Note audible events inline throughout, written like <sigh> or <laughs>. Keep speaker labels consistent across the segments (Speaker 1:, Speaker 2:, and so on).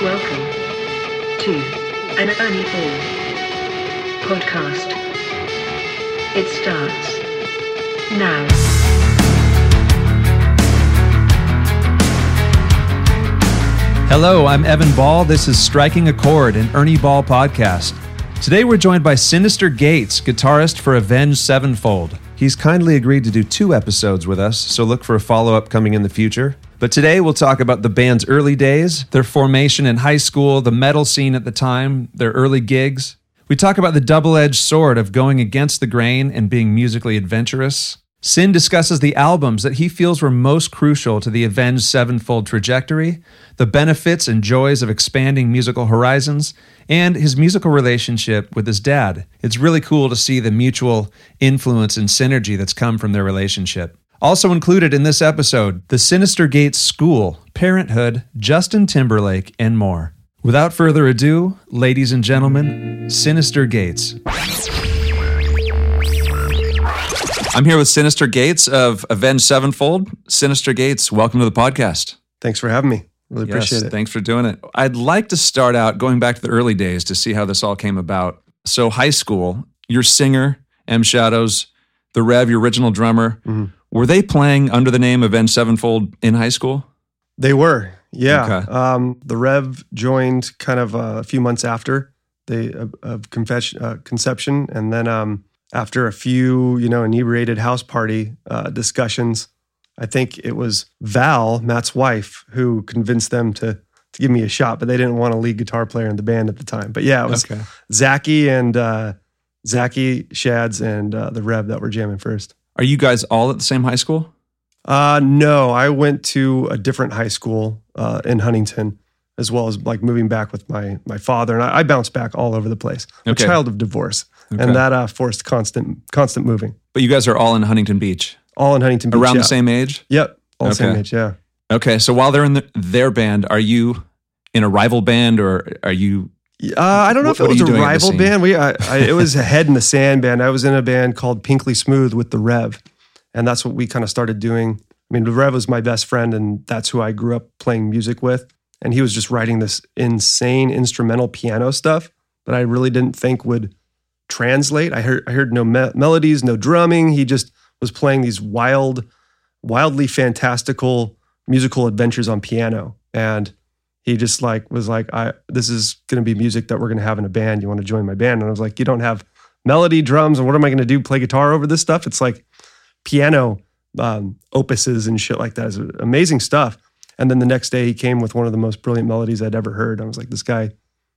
Speaker 1: Welcome to an Ernie Ball podcast. It starts now.
Speaker 2: Hello, I'm Evan Ball. This is Striking a Chord, an Ernie Ball podcast. Today we're joined by Synyster Gates, guitarist for Avenged Sevenfold. He's kindly agreed to do two episodes with us, so look for a follow up coming in the future. But today we'll talk about the band's early days, their formation in high school, the metal scene at the time, their early gigs. We talk about the double edged sword of going against the grain and being musically adventurous. Sin discusses the albums that he feels were most crucial to the Avenged Sevenfold trajectory, the benefits and joys of expanding musical horizons, and his musical relationship with his dad. It's really cool to see the mutual influence and synergy that's come from their relationship. Also included in this episode, the Synyster Gates School, Parenthood, Justin Timberlake, and more. Without further ado, ladies and gentlemen, Synyster Gates. I'm here with Synyster Gates of Avenged Sevenfold. Synyster Gates, welcome to the podcast.
Speaker 3: Thanks for having me. Really appreciate it.
Speaker 2: Thanks for doing it. I'd like to start out going back to the early days to see how this all came about. So, high school, your singer, M Shadows, the Rev, your original drummer,
Speaker 3: Mm-hmm.
Speaker 2: Were they playing under the name Avenged Sevenfold in high school?
Speaker 3: They were, yeah.
Speaker 2: Okay.
Speaker 3: Um, the Rev joined kind of uh, a few months after they of, of confession, uh, conception, and then um, after a few, you know, inebriated house party uh, discussions, I think it was Val, Matt's wife, who convinced them to to give me a shot, but they didn't want a lead guitar player in the band at the time. But yeah, it was
Speaker 2: Okay.
Speaker 3: Zacky and uh, Zacky, Shads, and uh, the Rev that were jamming first.
Speaker 2: Are you guys all at the same high school?
Speaker 3: Uh, no, I went to a different high school uh, in Huntington, as well as like moving back with my my father, and I, I bounced back all over the place. I'm
Speaker 2: Okay.
Speaker 3: A child of divorce,
Speaker 2: Okay.
Speaker 3: and that uh, forced constant constant moving.
Speaker 2: But you guys are all in Huntington Beach,
Speaker 3: All in Huntington Beach.
Speaker 2: around
Speaker 3: yeah.
Speaker 2: the same age?
Speaker 3: Yep, all the same age. Yeah.
Speaker 2: Okay, so while they're in the, their band, are you in a rival band or are you
Speaker 3: Uh, I don't know
Speaker 2: What-
Speaker 3: if it was a
Speaker 2: doing at the
Speaker 3: rival band. We, I, I, it was a head in the sand band. I was in a band called Pinkly Smooth with the Rev, and that's what we kind of started doing. I mean, the Rev was my best friend, and that's who I grew up playing music with. And he was just writing this insane instrumental piano stuff that I really didn't think would translate. I heard I heard no me- melodies, no drumming. He just was playing these wild, wildly fantastical musical adventures on piano, and he just like was like, I this is gonna be music that we're gonna have in a band. You want to join my band? And I was like, you don't have melody, drums, and what am I gonna do? Play guitar over this stuff? It's like piano um, opuses and shit like that. It's amazing stuff. And then the next day he came with one of the most brilliant melodies I'd ever heard. I was like, this guy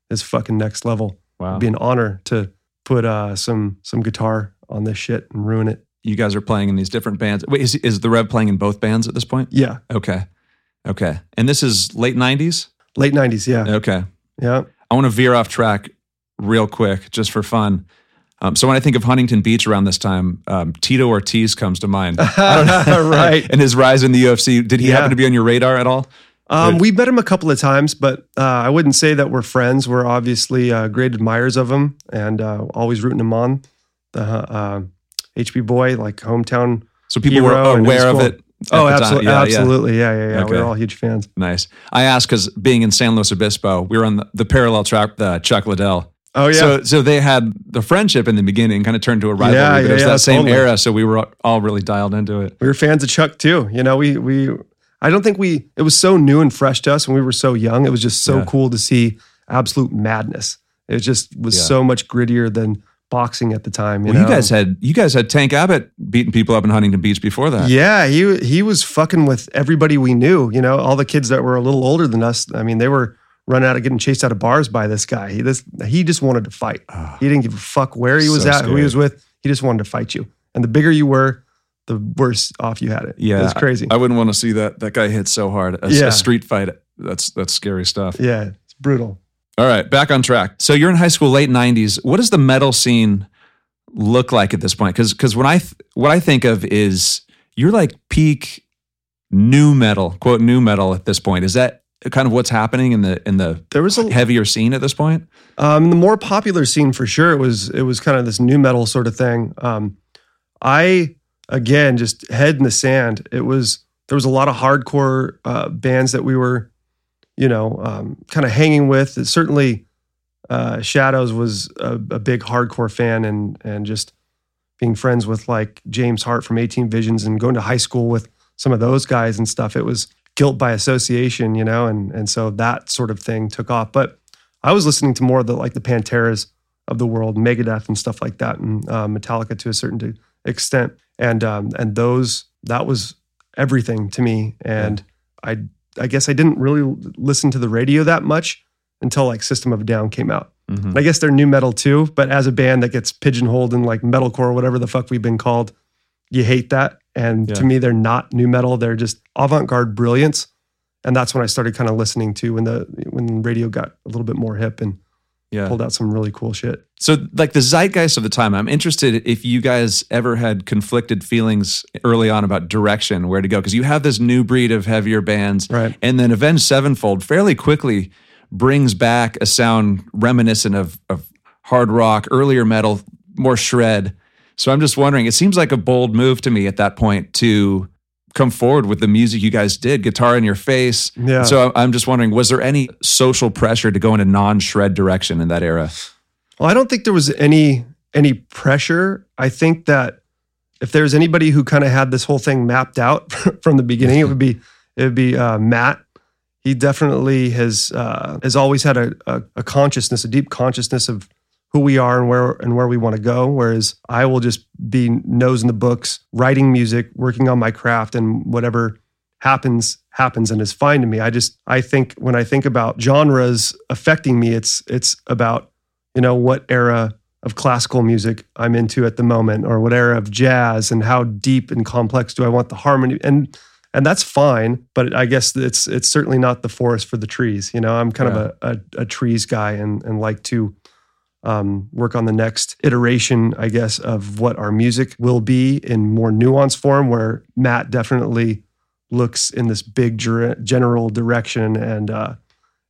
Speaker 3: is fucking next level.
Speaker 2: wow?
Speaker 3: It'd be an honor to put uh, some some guitar on this shit and ruin it.
Speaker 2: You guys are playing in these different bands. Wait, is, is the Rev playing in both bands at this point?
Speaker 3: Yeah,
Speaker 2: Okay. Okay. And this is late 90s?
Speaker 3: Late '90s. Yeah,
Speaker 2: Okay.
Speaker 3: yeah.
Speaker 2: I want to veer off track real quick just for fun. Um, so when I think of Huntington Beach around this time, um, Tito Ortiz comes to mind. <laughs> <laughs>
Speaker 3: right.
Speaker 2: and his rise in the UFC. Did he
Speaker 3: Yeah.
Speaker 2: happen to be on your radar at all?
Speaker 3: Um, we met him a couple of times, but uh, I wouldn't say that we're friends. We're obviously uh, great admirers of him and uh, always rooting him on. The uh, HB boy, like hometown.
Speaker 2: So people were aware of it.
Speaker 3: Oh,
Speaker 2: the time.
Speaker 3: absolutely,
Speaker 2: Yeah, yeah.
Speaker 3: yeah, yeah, yeah.
Speaker 2: Okay.
Speaker 3: We're all huge fans.
Speaker 2: Nice. I asked because being in San Luis Obispo, we were on the, the parallel track, the uh, Chuck Liddell.
Speaker 3: Oh yeah,
Speaker 2: So, so they had the friendship in the beginning, kind of turned to a rivalry.
Speaker 3: Yeah,
Speaker 2: but
Speaker 3: yeah,
Speaker 2: it was
Speaker 3: yeah,
Speaker 2: that same
Speaker 3: totally.
Speaker 2: era, so we were all really dialed into it.
Speaker 3: we were fans of Chuck too. You know, we we. I don't think we. It was so new and fresh to us when we were so young. It was just so
Speaker 2: Yeah.
Speaker 3: cool to see absolute madness. It just was
Speaker 2: Yeah.
Speaker 3: so much grittier than boxing at the time. You
Speaker 2: Well, you guys had you guys had Tank Abbott beating people up in Huntington Beach before that.
Speaker 3: Yeah, he he was fucking with everybody we knew. You know, all the kids that were a little older than us. I mean, they were running out of getting chased out of bars by this guy. He this he just wanted to fight.
Speaker 2: Ah,
Speaker 3: He didn't give a fuck where he was
Speaker 2: So
Speaker 3: at, who he was with. He just wanted to fight you. And the bigger you were, the worse off you had it.
Speaker 2: yeah,
Speaker 3: it was crazy.
Speaker 2: I, I wouldn't want to see that that guy hit so hard. A,
Speaker 3: Yeah.
Speaker 2: a street fight. That's that's scary stuff.
Speaker 3: yeah, it's brutal.
Speaker 2: All right, back on track. So you're in high school, late '90s. What does the metal scene look like at this point? Because because when I th- what I think of is you're like peak nu metal, quote nu metal at this point. Is that kind of what's happening in the in the
Speaker 3: There was a
Speaker 2: heavier scene at this point?
Speaker 3: Um, the more popular scene for sure. It was it was kind of this nu metal sort of thing. Um, I again just head in the sand. It was there was a lot of hardcore uh, bands that we were you know, um, kind of hanging with. It certainly, uh, Shadows was a, a big hardcore fan, and and just being friends with like James Hart from 18 Visions and going to high school with some of those guys and stuff. It was guilt by association, you know, and and so that sort of thing took off. But I was listening to more of the like the Panteras of the world, Megadeth and stuff like that, and uh, Metallica to a certain extent, and um, and those that was everything to me. And I I guess I didn't really listen to the radio that much until like System of a Down came out.
Speaker 2: Mhm.
Speaker 3: I guess they're nu metal too, but as a band that gets pigeonholed in like metalcore or whatever the fuck we've been called, you hate that. And
Speaker 2: Yeah.
Speaker 3: to me, they're not nu metal. They're just avant-garde brilliance. And that's when I started kind of listening to when the when radio got a little bit more hip and
Speaker 2: Yeah.
Speaker 3: pulled out some really cool shit.
Speaker 2: So, like the zeitgeist of the time, I'm interested if you guys ever had conflicted feelings early on about direction, where to go, because you have this new breed of heavier bands,
Speaker 3: Right.
Speaker 2: and then Avenged Sevenfold fairly quickly brings back a sound reminiscent of, of hard rock, earlier metal, more shred. So, I'm just wondering, it seems like a bold move to me at that point to come forward with the music you guys did, guitar in your face.
Speaker 3: Yeah.
Speaker 2: So, I'm just wondering, was there any social pressure to go in a non shred direction in that era?
Speaker 3: Well, I don't think there was any any pressure. I think that if there's anybody who kind of had this whole thing mapped out <laughs> from the beginning, it would be it would be uh, Matt. He definitely has uh, has always had a, a, a consciousness, a deep consciousness of who we are and where and where we want to go. Whereas I will just be nose in the books, writing music, working on my craft, and whatever happens happens and is fine to me. I just I think when I think about genres affecting me, it's it's about you know what era of classical music I'm into at the moment, or what era of jazz, and how deep and complex do I want the harmony and and that's fine. But I guess it's it's certainly not the forest for the trees. You know, I'm kind of a, a a trees guy and and like to um, work on the next iteration, I guess, of what our music will be in more nuanced form. Where Matt definitely looks in this big ger- general direction, and uh,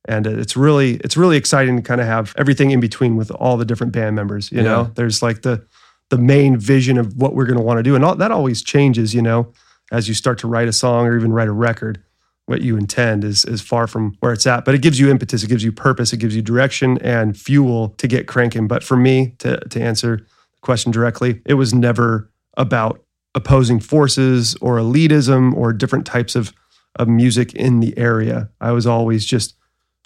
Speaker 3: and it's really it's really exciting to kind of have everything in between with all the different band members. You
Speaker 2: Yeah.
Speaker 3: know, there's like the the main vision of what we're going to want to do, and all, that always changes. You know, as you start to write a song or even write a record what you intend is is far from where it's at but it gives you impetus it gives you purpose it gives you direction and fuel to get cranking but for me to to answer the question directly it was never about opposing forces or elitism or different types of of music in the area i was always just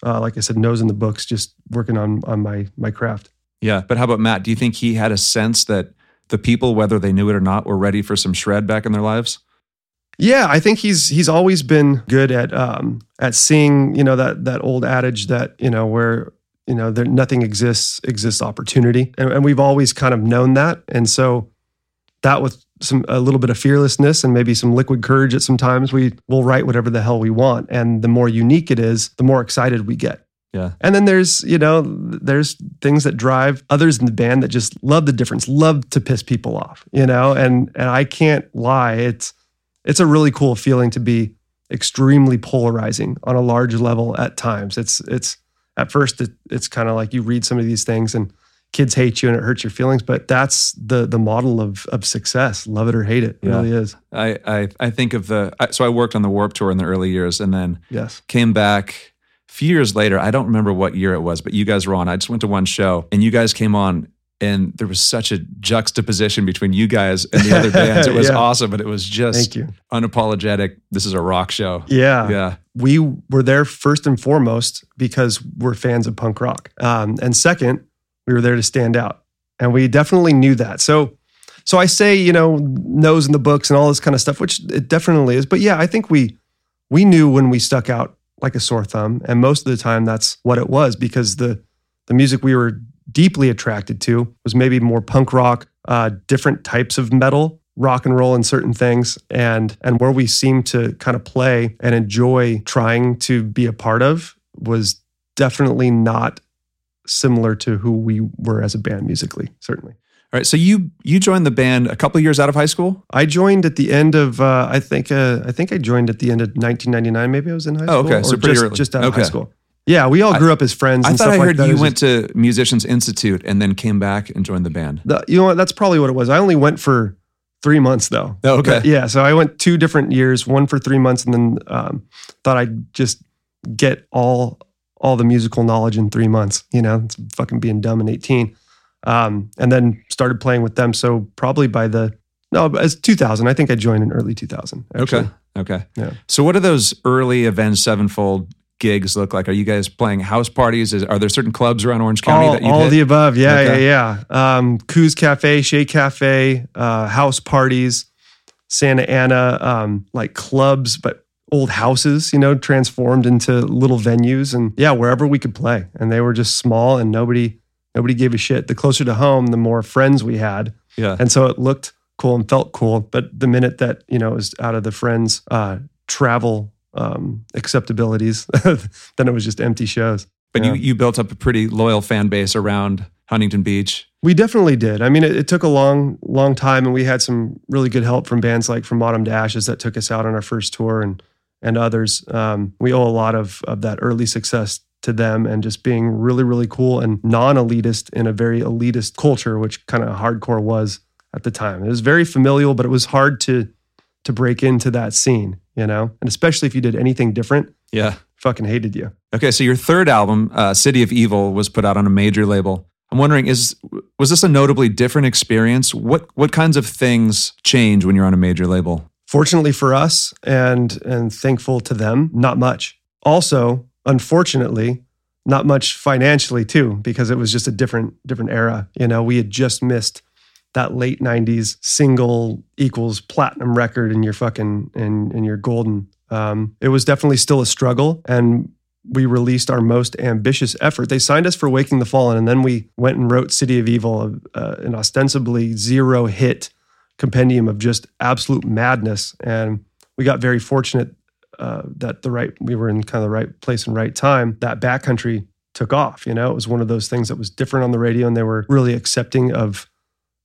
Speaker 3: uh, like i said nose in the books just working on on my my craft
Speaker 2: Yeah. But how about Matt? Do you think he had a sense that the people, whether they knew it or not, were ready for some shred back in their lives?
Speaker 3: Yeah, I think he's he's always been good at um, at seeing you know that that old adage that you know where you know there nothing exists exists opportunity, and, and we've always kind of known that, and so that with some a little bit of fearlessness and maybe some liquid courage at some times we will write whatever the hell we want, and the more unique it is, the more excited we get.
Speaker 2: Yeah.
Speaker 3: And then there's, you know, there's things that drive others in the band that just love the difference, love to piss people off, you know, and and I can't lie, it's it's a really cool feeling to be extremely polarizing on a large level at times. It's it's at first it, it's kind of like you read some of these things and kids hate you and it hurts your feelings, but that's the the model of of success. Love it or hate it. It
Speaker 2: Yeah.
Speaker 3: really is.
Speaker 2: I, I, I think of the, so I worked on the Warped Tour in the early years and then
Speaker 3: Yes.
Speaker 2: came back a few years later. I don't remember what year it was, but you guys were on. I just went to one show and you guys came on and there was such a juxtaposition between you guys and the other <laughs> bands. It was
Speaker 3: Yeah.
Speaker 2: awesome, but it was just
Speaker 3: Thank you.
Speaker 2: unapologetic. This is a rock show.
Speaker 3: Yeah.
Speaker 2: Yeah.
Speaker 3: we were there first and foremost because we're fans of punk rock. Um, and second, we were there to stand out. And we definitely knew that. So, so I say, you know, nose in the books and all this kind of stuff, which it definitely is. But yeah, I think we we knew when we stuck out like a sore thumb. And most of the time that's what it was because the the music we were deeply attracted to was maybe more punk rock, uh, different types of metal, rock and roll, and certain things, and and where we seemed to kind of play and enjoy trying to be a part of was definitely not similar to who we were as a band musically. Certainly,
Speaker 2: All right. So you, you joined the band a couple years out of high school.
Speaker 3: I joined at the end of uh, I think uh, I think I joined at the end of 1999. Maybe I was in high school.
Speaker 2: Oh, okay. So
Speaker 3: or
Speaker 2: pretty
Speaker 3: just,
Speaker 2: early.
Speaker 3: just out of
Speaker 2: Okay.
Speaker 3: high school. Yeah, we all grew up as friends.
Speaker 2: I thought I
Speaker 3: like
Speaker 2: heard
Speaker 3: that.
Speaker 2: You
Speaker 3: was
Speaker 2: went to Musicians Institute and then came back and joined the band.
Speaker 3: The, you know what? That's probably what it was. I only went for three months though.
Speaker 2: Oh, okay.
Speaker 3: But yeah. So I went two different years, one for three months, and then um, thought I'd just get all all the musical knowledge in three months. You know, it's fucking being dumb in 18. Um, and then started playing with them. So probably by the no, as 2000, I think I joined in early 2000.
Speaker 2: Okay. Okay.
Speaker 3: Yeah.
Speaker 2: So, what are those early Avenged Sevenfold gigs look like? Are you guys playing house parties? Is, are there certain clubs around Orange County
Speaker 3: all,
Speaker 2: that you
Speaker 3: all
Speaker 2: hit?
Speaker 3: the above. Yeah,
Speaker 2: Okay.
Speaker 3: yeah, yeah. Um, Koo's Cafe, Shea Cafe, uh, house parties, Santa Ana, um, like clubs, but old houses, you know, transformed into little venues, and yeah, wherever we could play. And they were just small, and nobody nobody gave a shit. The closer to home, the more friends we had,
Speaker 2: yeah.
Speaker 3: and so it looked cool and felt cool. But the minute that you know it was out of the friends' uh, travel um, acceptabilities, <laughs> then it was just empty shows.
Speaker 2: But
Speaker 3: Yeah.
Speaker 2: you, you built up a pretty loyal fan base around Huntington Beach.
Speaker 3: We definitely did. I mean, it, it took a long, long time, and we had some really good help from bands like From Autumn to Ashes that took us out on our first tour, and and others. Um, we owe a lot of of that early success to them, and just being really, really cool and non-elitist in a very elitist culture, which kind of hardcore was at the time. It was very familial, but it was hard to to break into that scene, you know, and especially if you did anything different,
Speaker 2: Yeah.
Speaker 3: fucking hated you.
Speaker 2: Okay. So, your third album, uh, City of Evil, was put out on a major label. I'm wondering, is was this a notably different experience? What what kinds of things change when you're on a major label?
Speaker 3: Fortunately for us and and thankful to them, not much. Also, unfortunately, not much financially too because it was just a different different era. You know, we had just missed that late 90s single equals platinum record and you're fucking and and you're golden. Um, it was definitely still a struggle and we released our most ambitious effort. They signed us for Waking the Fallen, and then we went and wrote City of Evil, uh, an ostensibly zero hit compendium of just absolute madness. And we got very fortunate uh, that the right we were in kind of the right place and right time. That Bat Country took off. You know, it was one of those things that was different on the radio, and they were really accepting of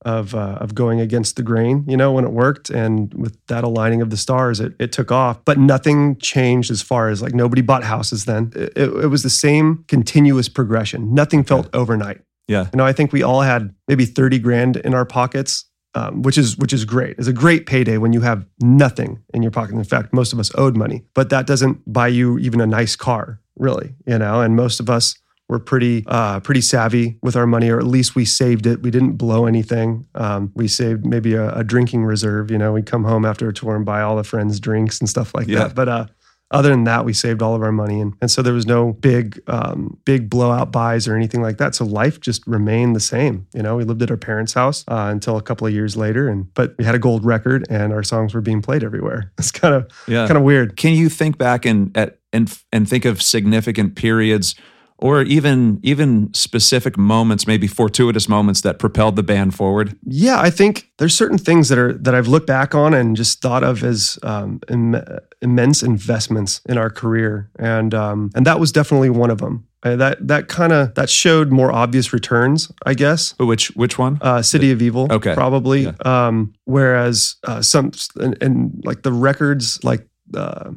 Speaker 3: of uh, of going against the grain. You know, when it worked, and with that aligning of the stars, it it took off. But nothing changed as far as like nobody bought houses then. It, it, was the same continuous progression. Nothing felt overnight.
Speaker 2: Yeah.
Speaker 3: You know, I think we all had maybe 30 grand in our pockets, um, which is which is great. It's a great payday when you have nothing in your pocket. In fact, most of us owed money, but that doesn't buy you even a nice car, really. You know, and most of us were pretty uh, pretty savvy with our money, or at least we saved it. We didn't blow anything. Um, we saved maybe a, a drinking reserve. You know, we'd come home after a tour and buy all the friends drinks and stuff like
Speaker 2: Yeah.
Speaker 3: that. But uh, other than that, we saved all of our money, and, and so there was no big, um, big blowout buys or anything like that. So life just remained the same. You know, we lived at our parents' house uh, until a couple of years later, and but we had a gold record, and our songs were being played everywhere. <laughs> It's kind of
Speaker 2: Yeah.
Speaker 3: kind of weird.
Speaker 2: Can you think back and at and and think of significant periods or even even specific moments, maybe fortuitous moments that propelled the band forward?
Speaker 3: Yeah, I think there's certain things that are that I've looked back on and just thought of as um, Im- immense investments in our career, and um, and that was definitely one of them. Uh, that that kind of that showed more obvious returns, I guess.
Speaker 2: But Which which one?
Speaker 3: uh, City of Evil,
Speaker 2: Okay.
Speaker 3: probably.
Speaker 2: Yeah.
Speaker 3: Um, whereas uh, some and, and like the records, like uh,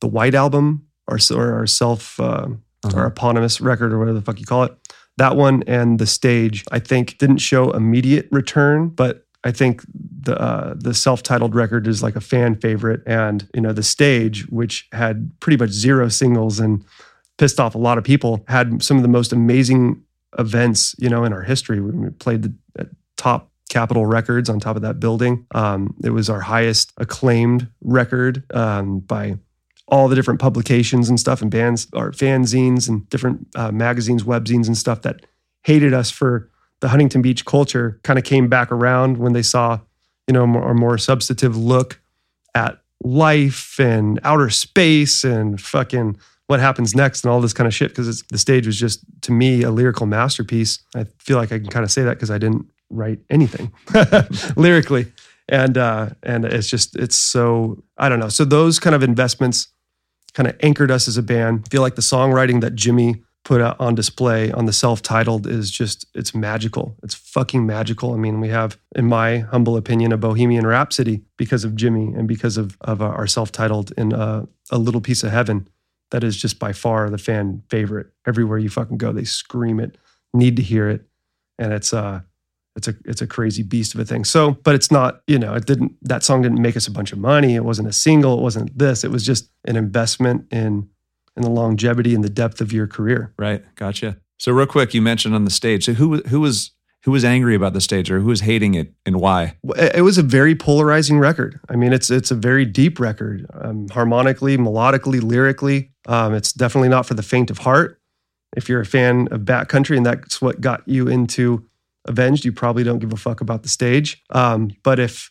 Speaker 3: the White Album, or, or our self uh,
Speaker 2: Uh-huh.
Speaker 3: our eponymous record, or whatever the fuck you call it, that one and the stage, I think, didn't show immediate return, but I think the uh, the self-titled record is like a fan favorite, and you know the stage, which had pretty much zero singles and pissed off a lot of people, had some of the most amazing events, you know, in our history. We we played the top Capitol Records on top of that building. Um, it was our highest acclaimed record um, by all the different publications and stuff and bands or fanzines and different uh, magazines, webzines and stuff that hated us for the Huntington Beach culture kind of came back around when they saw, you know, more, a more substantive look at life and outer space and fucking what happens next and all this kind of shit because the stage was just to me a lyrical masterpiece. I feel like I can kind of say that because I didn't write anything <laughs> lyrically, and uh, and it's just it's so I don't know. So those kind of investments kind of anchored us as a band. I feel like the songwriting that Jimmy put out on display on the self-titled is just it's magical. It's fucking magical. I mean, we have, in my humble opinion, a Bohemian Rhapsody because of Jimmy and because of of our self-titled in uh, a little piece of heaven that is just by far the fan favorite. Everywhere you fucking go, they scream it, need to hear it, and it's uh it's a it's a crazy beast of a thing. So, but it's not, you know, it didn't that song didn't make us a bunch of money. It wasn't a single, it wasn't this. It was just an investment in in the longevity and the depth of your career.
Speaker 2: Right. Gotcha. So real quick, you mentioned on the stage. So who who was who was angry about the stage or who was hating it and why?
Speaker 3: It was a very polarizing record. I mean, it's it's a very deep record, um, harmonically, melodically, lyrically. Um, it's definitely not for the faint of heart. If you're a fan of Country and that's what got you into Avenged, you probably don't give a fuck about the stage. Um, but if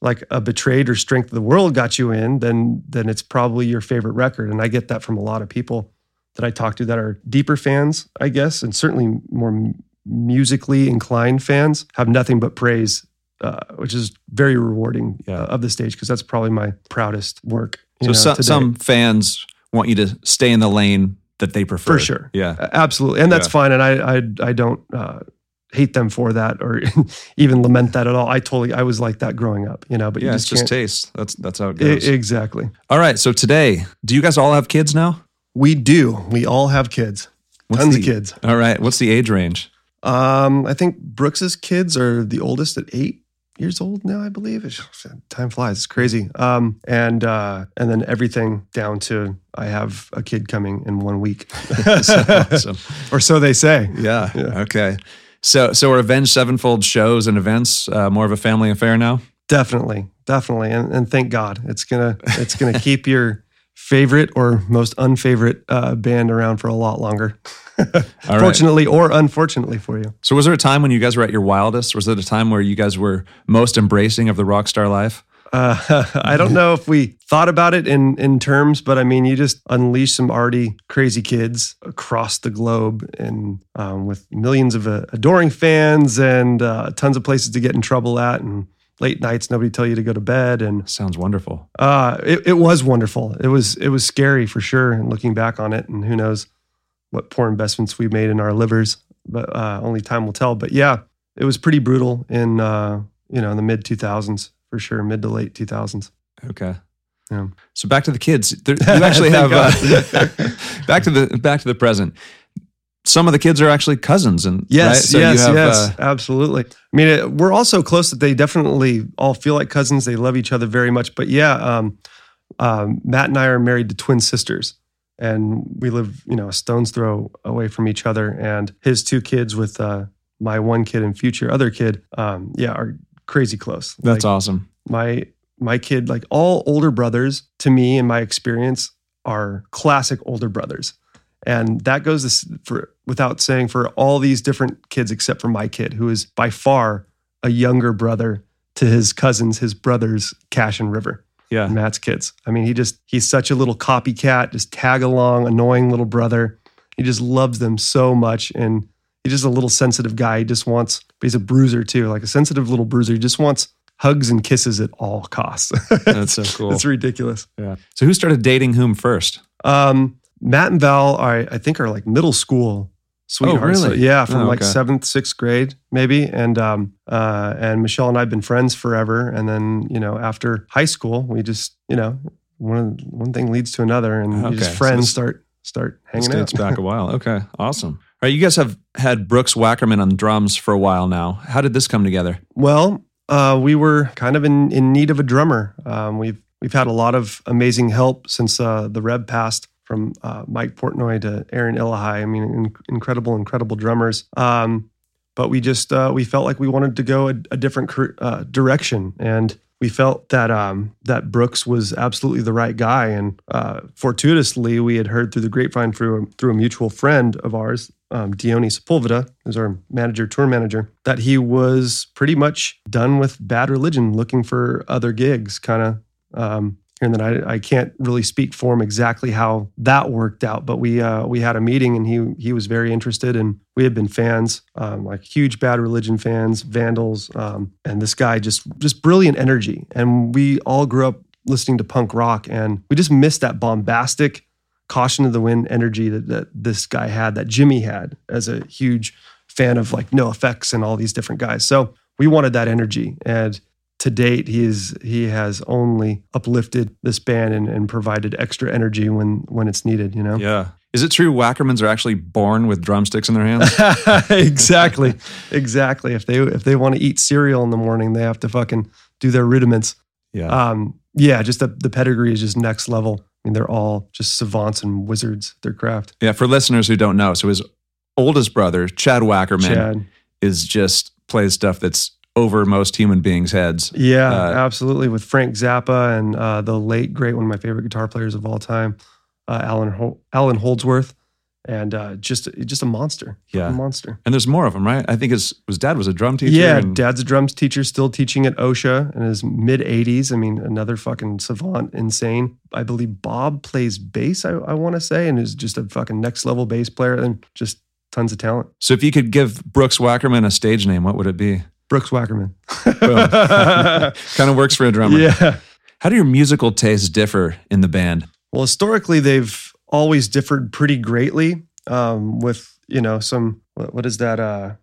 Speaker 3: like a Betrayed or Strength of the World got you in, then then it's probably your favorite record. And I get that from a lot of people that I talk to that are deeper fans, I guess, and certainly more musically inclined fans have nothing but praise, uh, which is very rewarding
Speaker 2: Yeah.
Speaker 3: uh, of the stage because that's probably my proudest work.
Speaker 2: So
Speaker 3: know,
Speaker 2: some,
Speaker 3: today.
Speaker 2: some fans want you to stay in the lane that they prefer.
Speaker 3: For sure.
Speaker 2: Yeah.
Speaker 3: Absolutely, and that's
Speaker 2: Yeah.
Speaker 3: fine. And I I I don't uh, hate them for that or <laughs> even lament that at all. I totally I was like that growing up, you know. But
Speaker 2: Yeah,
Speaker 3: you
Speaker 2: it's
Speaker 3: just
Speaker 2: just taste. That's that's how it
Speaker 3: I-
Speaker 2: goes.
Speaker 3: exactly.
Speaker 2: all right. So today, do you guys all have kids now?
Speaker 3: We do. We all have kids.
Speaker 2: What's
Speaker 3: Tons
Speaker 2: the-
Speaker 3: of kids.
Speaker 2: All right. What's the age range?
Speaker 3: Um, I think Brooks's kids are the oldest at eight years old now. I believe. It's, time flies. It's crazy. Um, and uh, and then everything down to I have a kid coming in one week, <laughs>
Speaker 2: awesome. <laughs>
Speaker 3: or so they say.
Speaker 2: Yeah.
Speaker 3: Yeah.
Speaker 2: Okay. So so are Avenged Sevenfold shows and events uh, more of a family affair now?
Speaker 3: Definitely, definitely, and and thank God it's gonna it's gonna <laughs> keep your favorite or most unfavorite uh, band around for a lot longer. <laughs>
Speaker 2: All right.
Speaker 3: Fortunately or unfortunately for you.
Speaker 2: So was there a time when you guys were at your wildest? Was there a time where you guys were most embracing of the rock star life?
Speaker 3: Uh, <laughs> I don't know if we thought about it in in terms, but I mean, you just unleash some already crazy kids across the globe, and um, with millions of uh, adoring fans and uh, tons of places to get in trouble at, and late nights, nobody tell you to go to bed, and
Speaker 2: Sounds wonderful.
Speaker 3: uh, it, it was wonderful. It was it was scary for sure, and looking back on it, and who knows what poor investments we made in our livers, but uh, only time will tell. But yeah, it was pretty brutal in uh, you know in the mid two thousands for sure, mid to late two thousands.
Speaker 2: Okay.
Speaker 3: Yeah.
Speaker 2: So back to the kids. There, <laughs> you actually have uh, <laughs> back to the back to the present. Some of the kids are actually cousins, and
Speaker 3: Yes,
Speaker 2: right? So
Speaker 3: yes,
Speaker 2: have,
Speaker 3: yes,
Speaker 2: uh,
Speaker 3: absolutely. I mean, it, we're all so close that they definitely all feel like cousins. They love each other very much. But yeah, um, um, Matt and I are married to twin sisters, and we live, you know, a stone's throw away from each other. And his two kids with uh, my one kid and future other kid, um, yeah, are crazy close.
Speaker 2: that's
Speaker 3: Like,
Speaker 2: awesome.
Speaker 3: my my kid, like all older brothers, to me in my experience, are classic older brothers, and that goes this for without saying for all these different kids except for my kid, who is by far a younger brother to his cousins, his brothers, Cash and River,
Speaker 2: Yeah.
Speaker 3: Matt's kids. I mean, he just he's such a little copycat, just tag along, annoying little brother. He just loves them so much, and he's just a little sensitive guy. He just wants, but he's a bruiser too, like a sensitive little bruiser. He just wants hugs and kisses at all costs. <laughs>
Speaker 2: That's so cool.
Speaker 3: It's ridiculous.
Speaker 2: yeah. So who started dating whom first?
Speaker 3: Um, Matt and Val are, I think, are like middle school sweethearts.
Speaker 2: Oh, really?
Speaker 3: So, yeah, from
Speaker 2: Oh,
Speaker 3: like seventh, sixth grade, maybe. And um, uh, and Michelle and I've been friends forever. And then you know, after high school, we just you know, one one thing leads to another, and you
Speaker 2: Okay,
Speaker 3: just friends
Speaker 2: this-
Speaker 3: start start hanging out.
Speaker 2: back a <laughs> while. Okay. Awesome. Right. You guys have had Brooks Wackerman on drums for a while now. How did this come together?
Speaker 3: Well, uh, we were kind of in, in need of a drummer. Um, we've we've had a lot of amazing help since uh, the Rev passed, from uh, Mike Portnoy to Arin Ilejay. I mean, in, incredible, incredible drummers. Um, but we just uh, we felt like we wanted to go a, a different uh, direction, and we felt that um, that Brooks was absolutely the right guy. And uh, fortuitously, we had heard through the grapevine through through a mutual friend of ours, um, Dione Sepulveda, who's our manager, tour manager, that he was pretty much done with Bad Religion, looking for other gigs, kind of. Um, and then I, I can't really speak for him exactly how that worked out, but we uh, we had a meeting and he he was very interested and we had been fans, um, like huge Bad Religion fans, Vandals, um, and this guy just just brilliant energy. And we all grew up listening to punk rock, and we just missed that bombastic, caution to the wind energy that that this guy had, that Jimmy had as a huge fan of like NOFX and all these different guys. So we wanted that energy and to date, he is he has only uplifted this band and, and provided extra energy when when it's needed. You know.
Speaker 2: Yeah. Is it true Wackermans are actually born with drumsticks in their hands? <laughs>
Speaker 3: exactly, exactly. If they if they want to eat cereal in the morning, they have to fucking do their rudiments.
Speaker 2: Yeah.
Speaker 3: Um, yeah, just the, the pedigree is just next level. I mean, they're all just savants and wizards at their craft.
Speaker 2: Yeah, for listeners who don't know, so his oldest brother, Chad Wackerman,
Speaker 3: Chad.
Speaker 2: is just plays stuff that's over most human beings' heads.
Speaker 3: Yeah,
Speaker 2: Uh,
Speaker 3: absolutely. With Frank Zappa and uh, the late great one of my favorite guitar players of all time, uh, Allan Hol- Allan Holdsworth, and uh, just just a monster.
Speaker 2: Yeah.
Speaker 3: a monster.
Speaker 2: And there's more of them, right? I think his his dad was a drum teacher.
Speaker 3: Yeah,
Speaker 2: and-
Speaker 3: dad's a drums teacher, still teaching at OSHA in his mid 80s. I mean, another fucking savant, insane. I believe Bob plays bass, I, I want to say, and is just a fucking next level bass player and just tons of talent.
Speaker 2: So if you could give Brooks Wackerman a stage name, what would it be?
Speaker 3: Brooks Wackerman. <laughs>
Speaker 2: Kind of works for a drummer. <laughs>
Speaker 3: yeah.
Speaker 2: How do your musical tastes differ in the band?
Speaker 3: Well, historically, they've always differed pretty greatly. Um, with you know some what, what is that? Uh,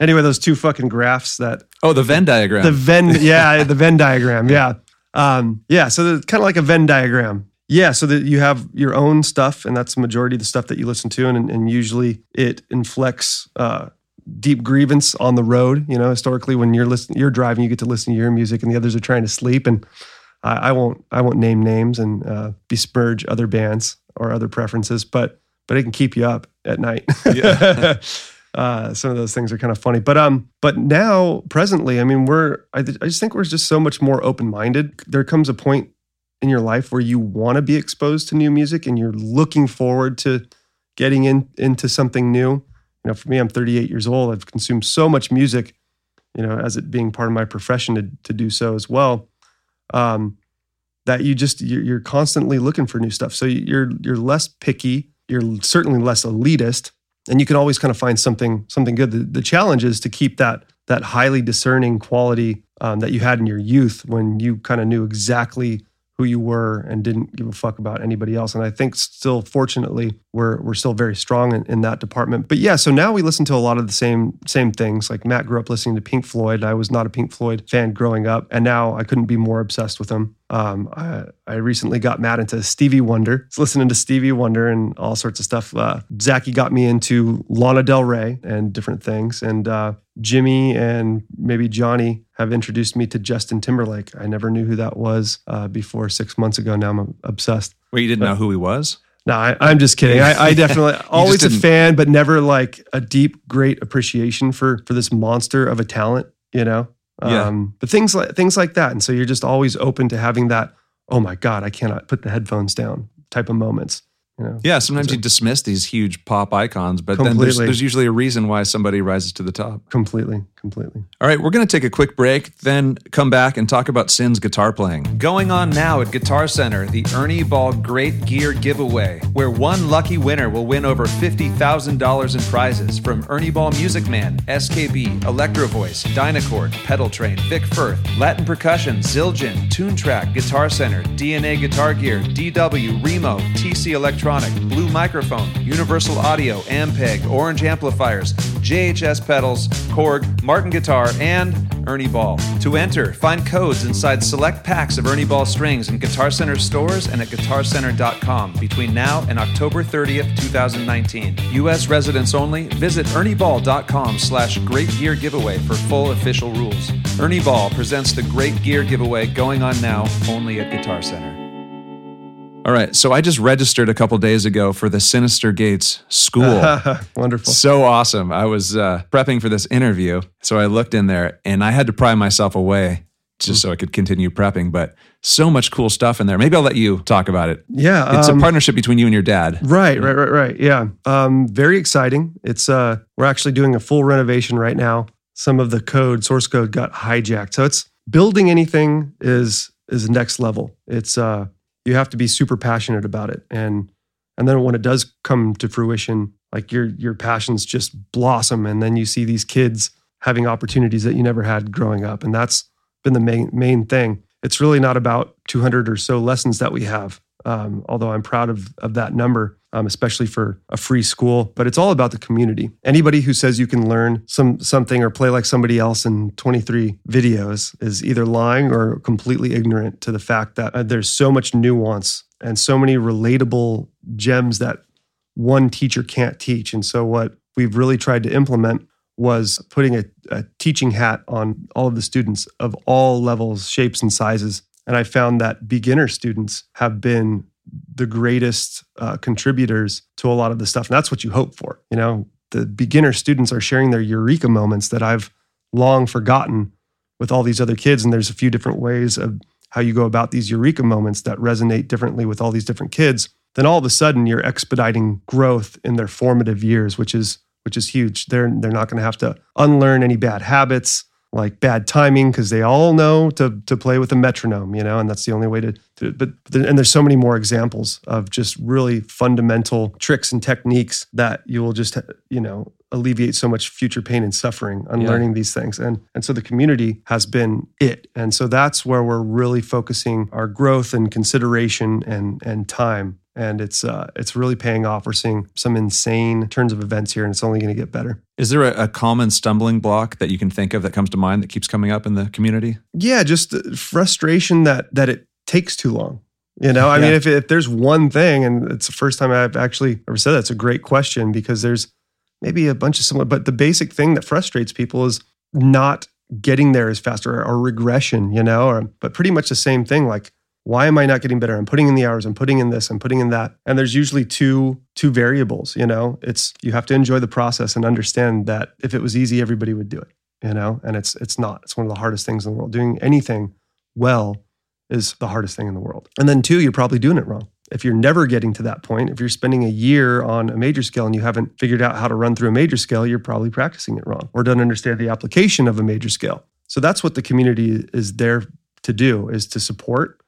Speaker 3: anyway, those two fucking graphs that
Speaker 2: Oh, the Venn diagram.
Speaker 3: the Venn, <laughs> yeah, the Venn diagram, yeah, um, yeah. So kind of like a Venn diagram, yeah. So that you have your own stuff, and that's the majority of the stuff that you listen to, and, and usually it inflects uh, deep grievance on the road. You know, historically, when you're listening, you're driving, you get to listen to your music, and the others are trying to sleep, and I, I won't, I won't name names and uh, besmirch other bands or other preferences, but but it can keep you up at night.
Speaker 2: Yeah. <laughs>
Speaker 3: uh, some of those things are kind of funny, but um, but now presently, I mean, we're I, th- I just think we're just so much more open minded. There comes a point in your life where you want to be exposed to new music and you're looking forward to getting in into something new. You know, for me, I'm 38 years old. I've consumed so much music, you know, as it being part of my profession to to do so as well. Um, that you just you're, constantly looking for new stuff. So you're you're less picky. You're certainly less elitist, and you can always kind of find something something good. The, the challenge is to keep that that highly discerning quality um, that you had in your youth when you kind of knew exactly who you were and didn't give a fuck about anybody else. And I think still, fortunately, we're we're still very strong in, in that department. But yeah, so now we listen to a lot of the same same things. Like Matt grew up listening to Pink Floyd. I was not a Pink Floyd fan growing up, and now I couldn't be more obsessed with them. Um, I, I recently got Matt into Stevie Wonder. <laughs> I was listening to Stevie Wonder and all sorts of stuff. Uh, Zacky got me into Lana Del Rey and different things. And uh, Jimmy and maybe Johnny have introduced me to Justin Timberlake. I never knew who that was uh, before six months ago. Now I'm obsessed.
Speaker 2: Wait, you didn't know who he was?
Speaker 3: No, I, I'm just kidding. I, I <laughs> definitely always a fan, but never like a deep, great appreciation for for this monster of a talent. You know,
Speaker 2: Yeah.
Speaker 3: um, but things like things like that, and so you're just always open to having that. Oh my God, I cannot put the headphones down. Type of moments. You know.
Speaker 2: Yeah, sometimes you dismiss these huge pop icons, but then there's, there's usually a reason why somebody rises to the top.
Speaker 3: Completely, completely.
Speaker 2: All right, we're going to take a quick break, then come back and talk about Sin's guitar playing. Going on now at Guitar Center, the Ernie Ball Great Gear Giveaway, where one lucky winner will win over $50,000 in prizes from Ernie Ball Music Man, SKB, Electro Voice, Dynacord, Pedal Train, Vic Firth, Latin Percussion, Zildjian, Tune Track, Guitar Center, DNA Guitar Gear, DW, Remo, TC Electronic, Blue Microphone, Universal Audio, Ampeg, Orange Amplifiers, JHS Pedals, Korg, Martin Guitar, and Ernie Ball. To enter, find codes inside select packs of Ernie Ball strings in Guitar Center stores and at guitarcenter.com between now and October 30th, 2019. U.S. residents only. Visit ernieball.com slash great gear giveaway for full official rules. Ernie Ball presents the Great Gear Giveaway going on now only at Guitar Center. All right, so I just registered a couple days ago for the Synyster Gates School. <laughs>
Speaker 3: Wonderful.
Speaker 2: So awesome. I was uh, prepping for this interview. So I looked in there and I had to pry myself away just so I could continue prepping. But so much cool stuff in there. Maybe I'll let you talk about it.
Speaker 3: Yeah,
Speaker 2: It's
Speaker 3: um,
Speaker 2: a partnership between you and your dad.
Speaker 3: Right, right, right, right. Yeah. Um, very exciting. It's uh we're actually doing a full renovation right now. Some of the code, source code got hijacked. So it's building anything is is next level. It's uh you have to be super passionate about it. And and then when it does come to fruition, like your your passions just blossom and then you see these kids having opportunities that you never had growing up. And that's been the main main thing. It's really not about 200 or so lessons that we have um, although I'm proud of, of that number, um, especially for a free school. But it's all about the community. Anybody who says you can learn some something or play like somebody else in 23 videos is either lying or completely ignorant to the fact that uh, there's so much nuance and so many relatable gems that one teacher can't teach. And so what we've really tried to implement was putting a, a teaching hat on all of the students of all levels, shapes, and sizes. And I found that beginner students have been the greatest uh, contributors to a lot of the stuff. And that's what you hope for. You know, the beginner students are sharing their eureka moments that I've long forgotten with all these other kids. And there's a few different ways of how you go about these eureka moments that resonate differently with all these different kids. Then all of a sudden you're expediting growth in their formative years, which is which is huge. They're they're not going to have to unlearn any bad habits like bad timing because they all know to to play with a metronome, you know, and that's the only way to. to but and there's so many more examples of just really fundamental tricks and techniques that you will just you know alleviate so much future pain and suffering unlearning yeah. these things and and so the community has been it and so that's where we're really focusing our growth and consideration and and time and it's uh, it's really paying off. We're seeing some insane turns of events here, and it's only going to get better.
Speaker 2: Is there a, a, common stumbling block that you can think of that comes to mind that keeps coming up in the community?
Speaker 3: Yeah, just frustration that that it takes too long. You know, I yeah. mean, if if there's one thing, and it's the first time I've actually ever said that's a great question because there's maybe a bunch of similar, but the basic thing that frustrates people is not getting there as fast or, or regression. You know, or but pretty much the same thing. Like why am i not getting better? I'm putting in the hours i'm putting in this i'm putting in that. And there's usually two two variables you know? It's you have to enjoy the process and understand that if it was easy everybody would do it you know? And it's it's not. It's one of the hardest things in the world. Doing anything well is the hardest thing in the world. And then two you're probably doing it wrong. If you're never getting to that point if you're spending a year on a major scale and you haven't figured out how to run through a major scale you're probably practicing it wrong or don't understand the application of a major scale. So that's what the community is there to do is to support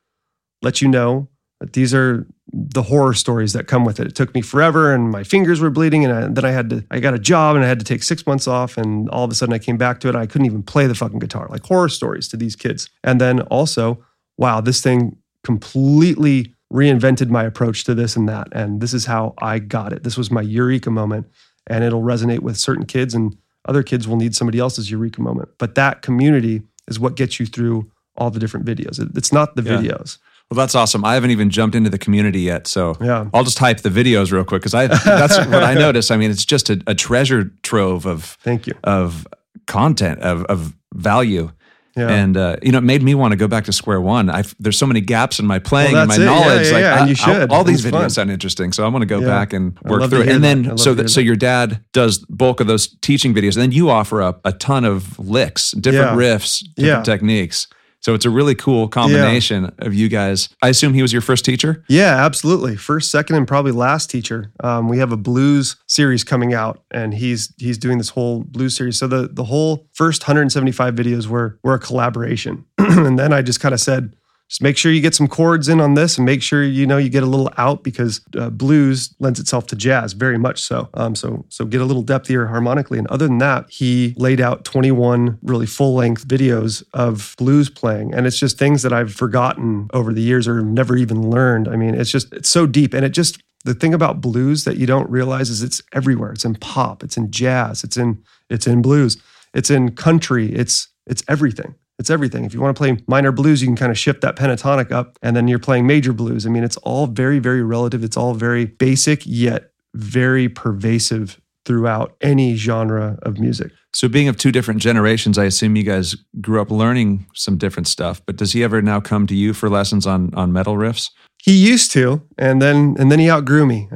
Speaker 3: let you know that these are the horror stories that come with it. It took me forever and my fingers were bleeding and I, then I had to I got a job and I had to take 6 months off and all of a sudden I came back to it I couldn't even play the fucking guitar. Like horror stories to these kids. And then also, wow, this thing completely reinvented my approach to this and that and this is how I got it. This was my eureka moment and it'll resonate with certain kids and other kids will need somebody else's eureka moment. But that community is what gets you through all the different videos. It's not the yeah. videos.
Speaker 2: Well, that's awesome. I haven't even jumped into the community yet, so
Speaker 3: yeah.
Speaker 2: I'll just hype the videos real quick because I that's <laughs> what I noticed. I mean, it's just a, a, treasure trove of
Speaker 3: thank you
Speaker 2: of content of of value.
Speaker 3: Yeah.
Speaker 2: And uh, you know, it made me want to go back to square one. I've, there's so many gaps in my playing well, and my it. knowledge.
Speaker 3: Yeah, yeah,
Speaker 2: like,
Speaker 3: yeah.
Speaker 2: I,
Speaker 3: and you should.
Speaker 2: all these videos fun. sound interesting, so I'm going to go back and work through it. And then, so that, so your dad does bulk of those teaching videos, and then you offer up a ton of licks, different riffs, different techniques. So it's a really cool combination yeah. of you guys. I assume he was your first teacher?
Speaker 3: Yeah, absolutely. First, second, and probably last teacher. Um, we have a blues series coming out, and he's he's doing this whole blues series. So the the whole first 175 videos were were a collaboration, <clears throat> and then I just kind of said, just make sure you get some chords in on this and make sure you know you get a little out because uh, blues lends itself to jazz very much so. Um, so so get a little depth here harmonically. And other than that he laid out 21 really full length videos of blues playing. And it's just things that i've forgotten over the years or never even learned. I mean it's just it's so deep. And it just the thing about blues that you don't realize is it's everywhere. It's in pop. It's in jazz. It's in it's in blues. It's in country. It's it's everything it's everything. If you want to play minor blues, you can kind of shift that pentatonic up and then you're playing major blues. I mean, it's all very, very relative. It's all very basic, yet very pervasive throughout any genre of music.
Speaker 2: So, being of two different generations, I assume you guys grew up learning some different stuff. But does he ever now come to you for lessons on on metal riffs?
Speaker 3: He used to, and then and then he outgrew me.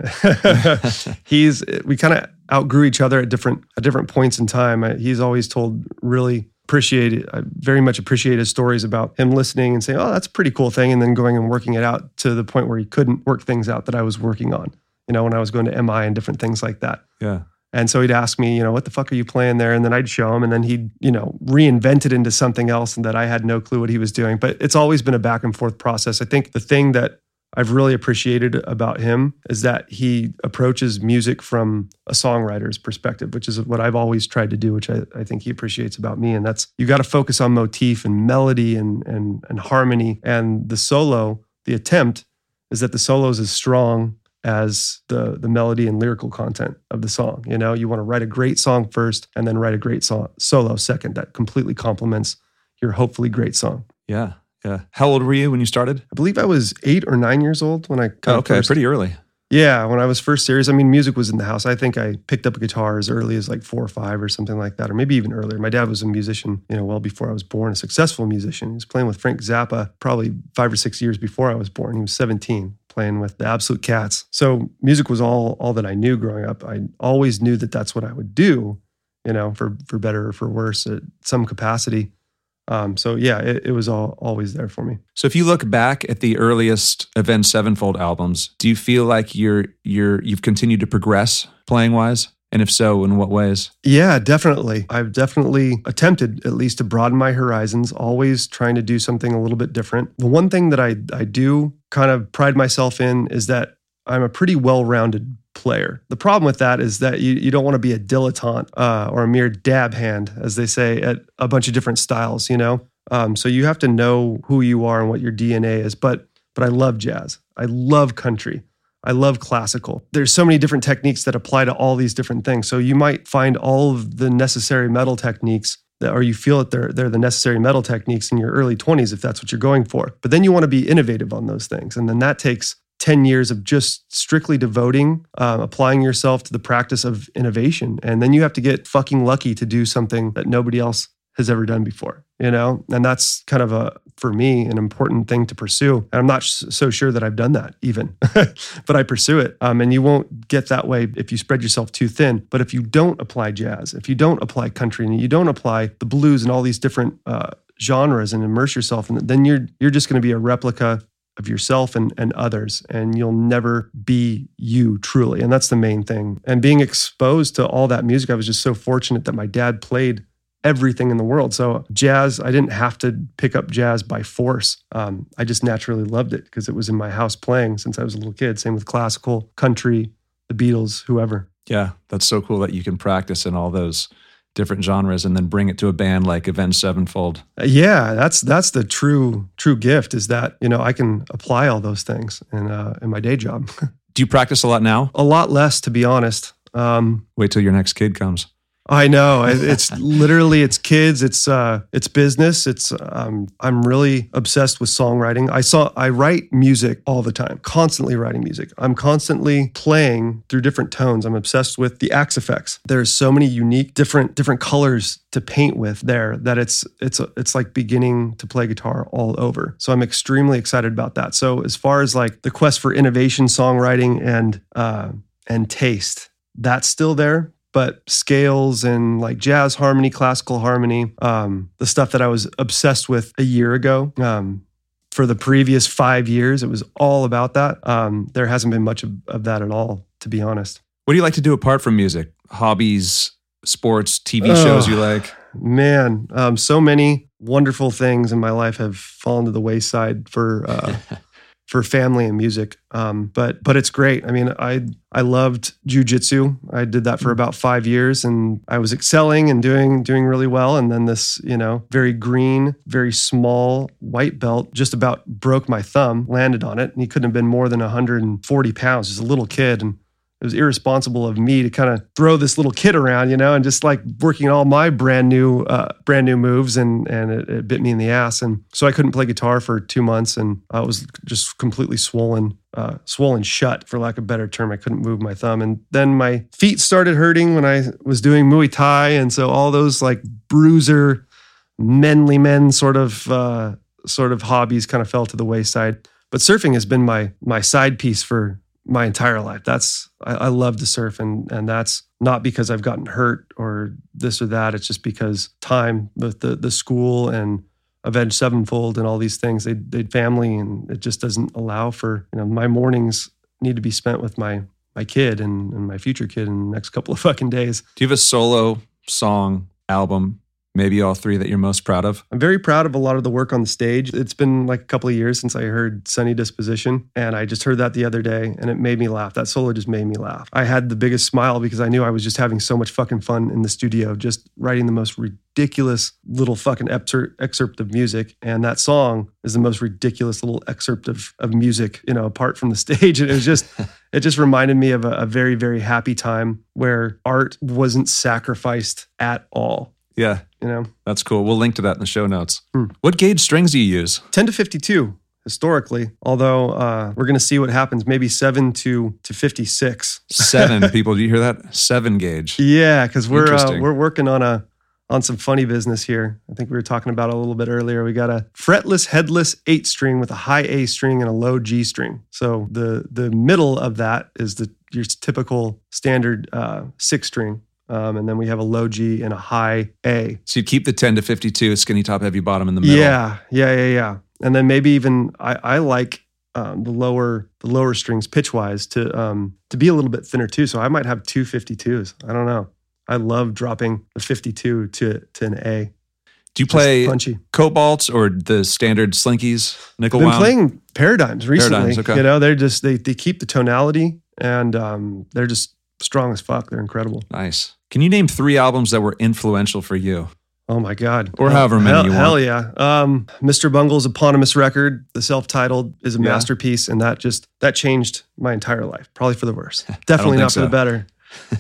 Speaker 3: <laughs> He's we kind of outgrew each other at different at different points in time. He's always told really appreciate it. I very much appreciate his stories about him listening and saying, "Oh, that's a pretty cool thing," and then going and working it out to the point where he couldn't work things out that I was working on. You know, when I was going to MI and different things like that.
Speaker 2: Yeah.
Speaker 3: And so he'd ask me, you know, what the fuck are you playing there? And then I'd show him, and then he'd, you know, reinvent it into something else, and that I had no clue what he was doing. But it's always been a back and forth process. I think the thing that I've really appreciated about him is that he approaches music from a songwriter's perspective, which is what I've always tried to do, which I, I think he appreciates about me. And that's you got to focus on motif and melody and, and, and harmony. And the solo, the attempt is that the solo is as strong as the the melody and lyrical content of the song. You know, you want to write a great song first and then write a great song solo second that completely complements your hopefully great song.
Speaker 2: Yeah. Yeah. How old were you when you started?
Speaker 3: I believe I was eight or nine years old when I.
Speaker 2: Oh, okay, first. pretty early.
Speaker 3: Yeah, when I was first serious, I mean, music was in the house. I think I picked up a guitar as early as like four or five or something like that, or maybe even earlier. My dad was a musician, you know, well before I was born, a successful musician. He was playing with Frank Zappa probably five or six years before I was born. He was 17, playing with the Absolute Cats. So music was all all that I knew growing up. I always knew that that's what I would do, you know, for for better or for worse at some capacity. Um, so yeah, it, it was all always there for me.
Speaker 2: So if you look back at the earliest Avenged Sevenfold albums, do you feel like you're you're you've continued to progress playing wise? And if so, in what ways?
Speaker 3: Yeah, definitely. I've definitely attempted at least to broaden my horizons, always trying to do something a little bit different. The one thing that I, I do kind of pride myself in is that I'm a pretty well rounded player. The problem with that is that you, you don't want to be a dilettante uh, or a mere dab hand, as they say, at a bunch of different styles, you know? Um, so you have to know who you are and what your DNA is. But but I love jazz. I love country. I love classical. There's so many different techniques that apply to all these different things. So you might find all of the necessary metal techniques that, or you feel that they're, they're the necessary metal techniques in your early 20s if that's what you're going for. But then you want to be innovative on those things. And then that takes 10 years of just strictly devoting, uh, applying yourself to the practice of innovation. And then you have to get fucking lucky to do something that nobody else has ever done before, you know? And that's kind of a, for me, an important thing to pursue. And I'm not so sure that I've done that even, <laughs> but I pursue it. Um, and you won't get that way if you spread yourself too thin. But if you don't apply jazz, if you don't apply country, and you don't apply the blues and all these different uh, genres and immerse yourself in it, then you're, you're just going to be a replica of yourself and, and others and you'll never be you truly and that's the main thing and being exposed to all that music i was just so fortunate that my dad played everything in the world. So jazz, I didn't have to pick up jazz by force. Um, I just naturally loved it because it was in my house playing since I was a little kid. Same with classical, country, the Beatles, whoever.
Speaker 2: Yeah, that's so cool that you can practice in all those different genres and then bring it to a band like Avenged Sevenfold.
Speaker 3: Yeah, that's that's the true true gift is that you know I can apply all those things in uh, in my day job. <laughs>
Speaker 2: Do you practice a lot now?
Speaker 3: A lot less, to be honest. Um,
Speaker 2: Wait till your next kid comes.
Speaker 3: I know. It's literally it's kids, it's uh it's business. It's um I'm really obsessed with songwriting. I saw I write music all the time, constantly writing music. I'm constantly playing through different tones. I'm obsessed with the Axe-Fx. There's so many unique different different colors to paint with there that it's it's it's like beginning to play guitar all over. So I'm extremely excited about that. So as far as like the quest for innovation, songwriting and uh and taste, that's still there but scales and like jazz harmony, classical harmony, um, the stuff that I was obsessed with a year ago. Um, for the previous five years, it was all about that. Um, there hasn't been much of, of that at all, to be honest.
Speaker 2: What do you like to do apart from music? Hobbies, sports, TV shows you like?
Speaker 3: Man, um, so many wonderful things in my life have fallen to the wayside for uh, <laughs> for family and music. Um, but but it's great. I mean, I I loved jujitsu. I did that for mm. about five years, and I was excelling and doing doing really well. And then this, you know, very green, very small white belt just about broke my thumb. Landed on it, and he couldn't have been more than 140 pounds. Just a little kid, and it was irresponsible of me to kind of throw this little kid around, you know, and just like working all my brand new, uh, brand new moves, and and it, it, bit me in the ass, and so I couldn't play guitar for two months, and I was just completely swollen, uh, swollen shut, for lack of a better term. I couldn't move my thumb, and then my feet started hurting when I was doing Muay Thai, and so all those like bruiser, manly men sort of uh, sort of hobbies kind of fell to the wayside. But surfing has been my my side piece for my entire life. That's I, I, love to surf, and and that's not because I've gotten hurt or this or that. It's just because time with the the school and Avenged Sevenfold and all these things. They they family, and it just doesn't allow for you know my mornings need to be spent with my my kid and, and my future kid in the next couple of <laughs> fucking days.
Speaker 2: Do you have a solo song album maybe all three that you're most proud of?
Speaker 3: I'm very proud of a lot of the work on the stage. It's been like a couple of years since I heard Sunny Disposition, and I just heard that the other day, and it made me laugh. That solo just made me laugh. I had the biggest smile because I knew I was just having so much fucking fun in the studio, just writing the most ridiculous little fucking excerpt, excerpt of music. And that song is the most ridiculous little excerpt of, of music, you know, apart from the <laughs> stage. And it was just, <laughs> it just reminded me of a, a very, very happy time where art wasn't sacrificed at all
Speaker 2: yeah.
Speaker 3: You know,
Speaker 2: that's cool. We'll link to that in the show notes. Hmm. What gauge strings do you use?
Speaker 3: 10 to 52 historically. Although uh, we're going to see what happens. Maybe seven to to fifty six.
Speaker 2: Seven <laughs> people. Do you hear that? Seven gauge.
Speaker 3: Yeah, because we're uh, we're working on a on some funny business here. I think we were talking about a little bit earlier. We got a fretless, headless eight string with a high A string and a low G string. So the the middle of that is the your typical standard uh, six string. Um, and then we have a low G and a high A.
Speaker 2: So you'd keep the 10 to 52 skinny top, heavy bottom in the middle.
Speaker 3: Yeah, yeah, yeah, yeah. And then maybe even I, I like um, the lower the lower strings pitch wise to um, to be a little bit thinner too. So I might have two 52s. I don't know. I love dropping the 52 to to an A.
Speaker 2: Do you
Speaker 3: Just
Speaker 2: play
Speaker 3: punchy?
Speaker 2: cobalts or the standard slinkies, nickel
Speaker 3: Been
Speaker 2: wound?
Speaker 3: playing paradigms recently.
Speaker 2: Paradigms, okay.
Speaker 3: You know, they're just they they keep the tonality and um, they're just strong as fuck. They're incredible.
Speaker 2: Nice. Can you name three albums that were influential for you?
Speaker 3: Oh my god.
Speaker 2: Or however many
Speaker 3: hell,
Speaker 2: you want.
Speaker 3: Hell yeah. Um, Mr. Bungle's eponymous record, the self-titled, is a
Speaker 2: Yeah.
Speaker 3: masterpiece, and that just that changed my entire life. Probably for the worse. <laughs> Definitely not for the better.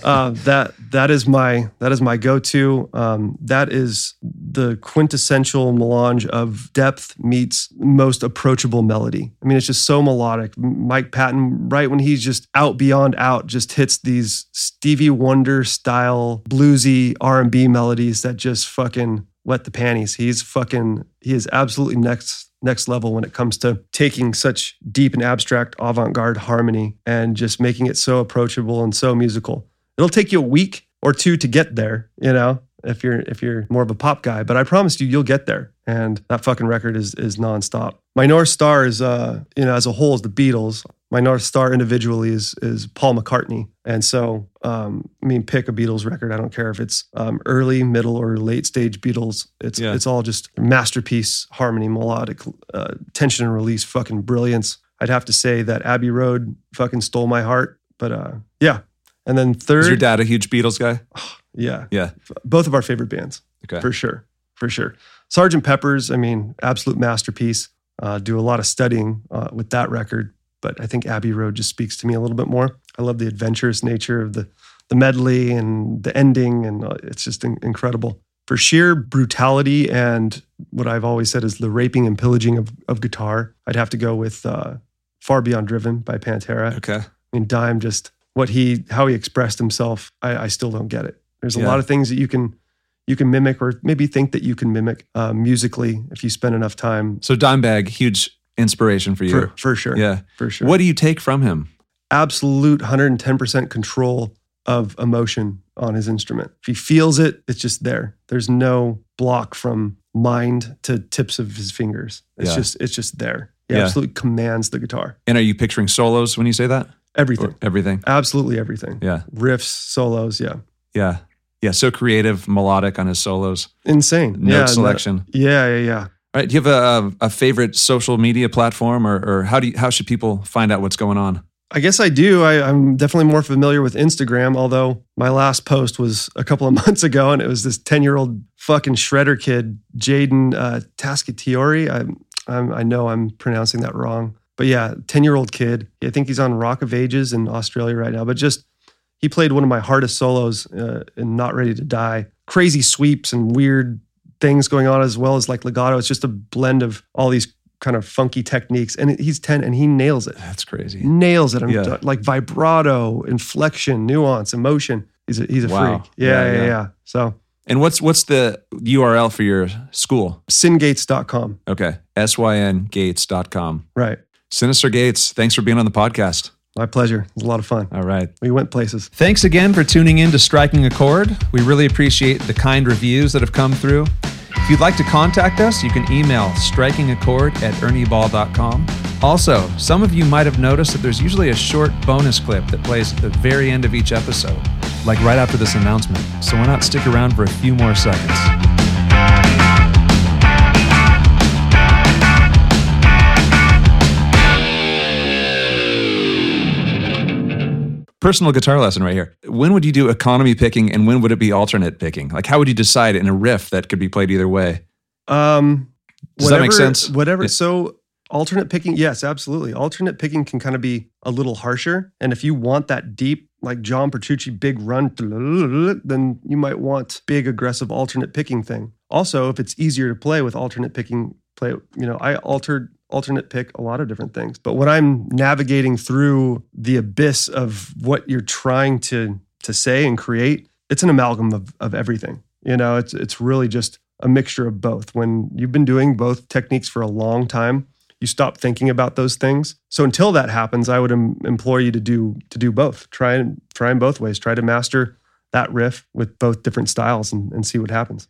Speaker 3: Uh, that that is my that is my go-to. Um, that is the quintessential melange of depth meets most approachable melody. I mean, it's just so melodic. Mike Patton, right when he's just out beyond out, just hits these Stevie Wonder style bluesy R and B melodies that just fucking wet the panties. He's fucking he is absolutely next next level when it comes to taking such deep and abstract avant-garde harmony and just making it so approachable and so musical. It'll take you a week or two to get there, you know, if you're if you're more of a pop guy, but I promise you you'll get there. And that fucking record is is nonstop. My North Star is uh, you know, as a whole is the Beatles. My North Star individually is is Paul McCartney. And so um, I mean pick a Beatles record. I don't care if it's um, early, middle, or late stage Beatles. It's
Speaker 2: Yeah.
Speaker 3: it's all just masterpiece, harmony, melodic, uh, tension and release, fucking brilliance. I'd have to say that Abbey Road fucking stole my heart. But uh, yeah. And then
Speaker 2: Is your dad a huge Beatles guy? <sighs>
Speaker 3: yeah,
Speaker 2: Yeah.
Speaker 3: both of our favorite bands
Speaker 2: Okay.
Speaker 3: for sure, for sure. Sergeant Pepper's, I mean, absolute masterpiece. Uh, do a lot of studying uh, with that record, but I think Abbey Road just speaks to me a little bit more. I love the adventurous nature of the the medley and the ending, and uh, it's just in- incredible for sheer brutality and what I've always said is the raping and pillaging of, of guitar. I'd have to go with uh, Far Beyond Driven by Pantera.
Speaker 2: Okay.
Speaker 3: I mean, Dime just what he how he expressed himself. I, I still don't get it. There's a
Speaker 2: Yeah.
Speaker 3: lot of things that you can you can mimic or maybe think that you can mimic uh, musically if you spend enough time.
Speaker 2: So Dimebag, huge inspiration for you.
Speaker 3: For, for sure.
Speaker 2: Yeah.
Speaker 3: For sure.
Speaker 2: What do you take from him?
Speaker 3: absolute 110% control of emotion on his instrument. If he feels it, it's just there. There's no block from mind to tips of his fingers. It's
Speaker 2: Yeah.
Speaker 3: just it's just there. He
Speaker 2: Yeah.
Speaker 3: absolutely commands the guitar.
Speaker 2: And are you picturing solos when you say that?
Speaker 3: Everything.
Speaker 2: Or everything.
Speaker 3: Absolutely everything.
Speaker 2: Yeah.
Speaker 3: Riffs, solos, yeah.
Speaker 2: Yeah. Yeah. So creative, melodic on his solos.
Speaker 3: Insane.
Speaker 2: Note
Speaker 3: yeah, no-
Speaker 2: selection.
Speaker 3: yeah, yeah, yeah.
Speaker 2: All right. Do you have a, a favorite social media platform or, or how do you, how should people find out what's going on?
Speaker 3: I guess I do. I, I'm definitely more familiar with Instagram, although my last post was a couple of <laughs> months ago and it was this 10 year old fucking shredder kid, Jaden uh, Tascatiori. I'm, I'm, I know I'm pronouncing that wrong. But yeah, 10 year old kid. I think he's on Rock of Ages in Australia right now. But just, he played one of my hardest solos uh, in Not Ready to Die. Crazy sweeps and weird things going on as well as like legato. It's just a blend of all these kind of funky techniques. And he's 10 and he nails it
Speaker 2: That's crazy.
Speaker 3: nails it. I'm
Speaker 2: Yeah.
Speaker 3: like vibrato, inflection, nuance, emotion. He's a, he's a
Speaker 2: Wow.
Speaker 3: freak. Yeah,
Speaker 2: Yeah,
Speaker 3: yeah,
Speaker 2: yeah.
Speaker 3: yeah, So
Speaker 2: And what's what's the URL for your school?
Speaker 3: syngates.com.
Speaker 2: Okay. S-Y-N-Gates.com.
Speaker 3: Right.
Speaker 2: Synyster Gates, thanks for being on the podcast.
Speaker 3: My pleasure. It was a lot of fun.
Speaker 2: All right.
Speaker 3: We went places.
Speaker 2: Thanks again for tuning in to Striking a Chord. We really appreciate the kind reviews that have come through. If you'd like to contact us, you can email strikingachord at ernieball.com. Also, some of you might have noticed that there's usually a short bonus clip that plays at the very end of each episode, like right after this announcement. So why not stick around for a few more seconds? Personal guitar lesson right here. When would you do economy picking and when would it be alternate picking? Like, how would you decide in a riff that could be played either way?
Speaker 3: Um,
Speaker 2: Does that make
Speaker 3: whatever-
Speaker 2: sense?
Speaker 3: Whatever.
Speaker 2: Yeah.
Speaker 3: So alternate picking, yes, absolutely. Alternate picking can kind of be a little harsher. And if you want that deep, like John Petrucci, big run, then you might want big aggressive alternate picking thing. Also, if it's easier to play with alternate picking, play, you know, I altered alternate pick a lot of different things. But when I'm navigating through the abyss of what you're trying to to say and create, it's an amalgam of, of everything. You know, it's it's really just a mixture of both. When you've been doing both techniques for a long time, you stop thinking about those things. So until that happens, I would Im- implore you to do to do both. Try and try in both ways. Try to master that riff with both different styles and, and see what happens.